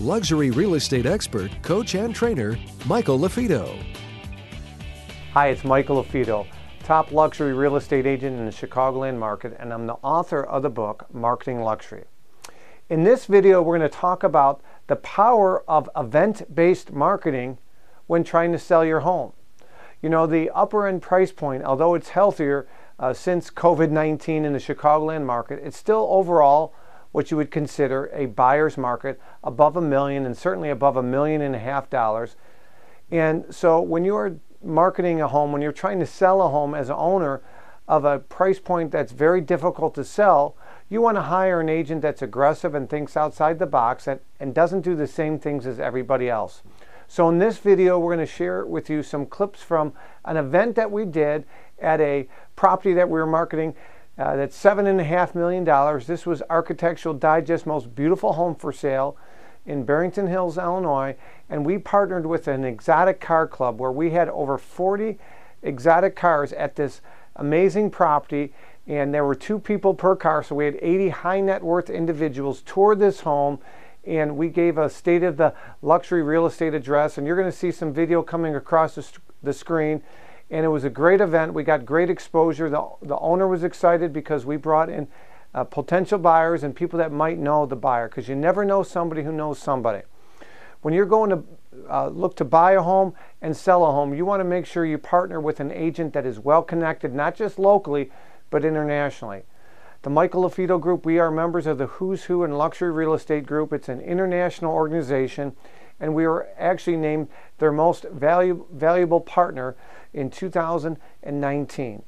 luxury real estate expert, coach, and trainer, Michael LaFido. Hi, it's Michael LaFido, top luxury real estate agent in the Chicagoland market, and I'm the author of the book, Marketing Luxury. In this video, we're going to talk about the power of event based marketing when trying to sell your home. You know, the upper end price point, although it's healthier uh, since COVID 19 in the Chicagoland market, it's still overall what you would consider a buyer's market above a million and certainly above a million and a half dollars. And so when you're marketing a home, when you're trying to sell a home as an owner of a price point that's very difficult to sell, you want to hire an agent that's aggressive and thinks outside the box and, and doesn't do the same things as everybody else. So in this video, we're going to share with you some clips from an event that we did at a property that we were marketing uh, that's seven and a half million dollars. This was Architectural Digest most beautiful home for sale in Barrington Hills, Illinois, and we partnered with an exotic car club where we had over 40 exotic cars at this amazing property. And there were two people per car so we had 80 high net worth individuals tour this home. And we gave a state of the luxury real estate address. And you're going to see some video coming across the, the screen and it was a great event. We got great exposure. The, the owner was excited because we brought in uh, potential buyers and people that might know the buyer because you never know somebody who knows somebody. When you're going to uh, look to buy a home and sell a home you want to make sure you partner with an agent that is well connected not just locally but internationally the Michael LaFido Group, we are members of the Who's Who in Luxury Real Estate Group. It's an international organization, and we were actually named their most valu- valuable partner in 2019.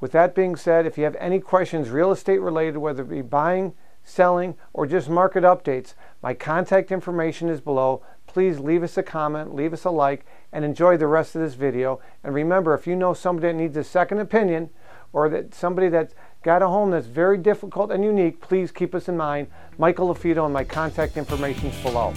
With that being said, if you have any questions real estate related, whether it be buying, selling, or just market updates, my contact information is below. Please leave us a comment, leave us a like, and enjoy the rest of this video. And remember, if you know somebody that needs a second opinion, or that somebody that's got a home that's very difficult and unique, please keep us in mind. Michael LaFido and my contact information is below.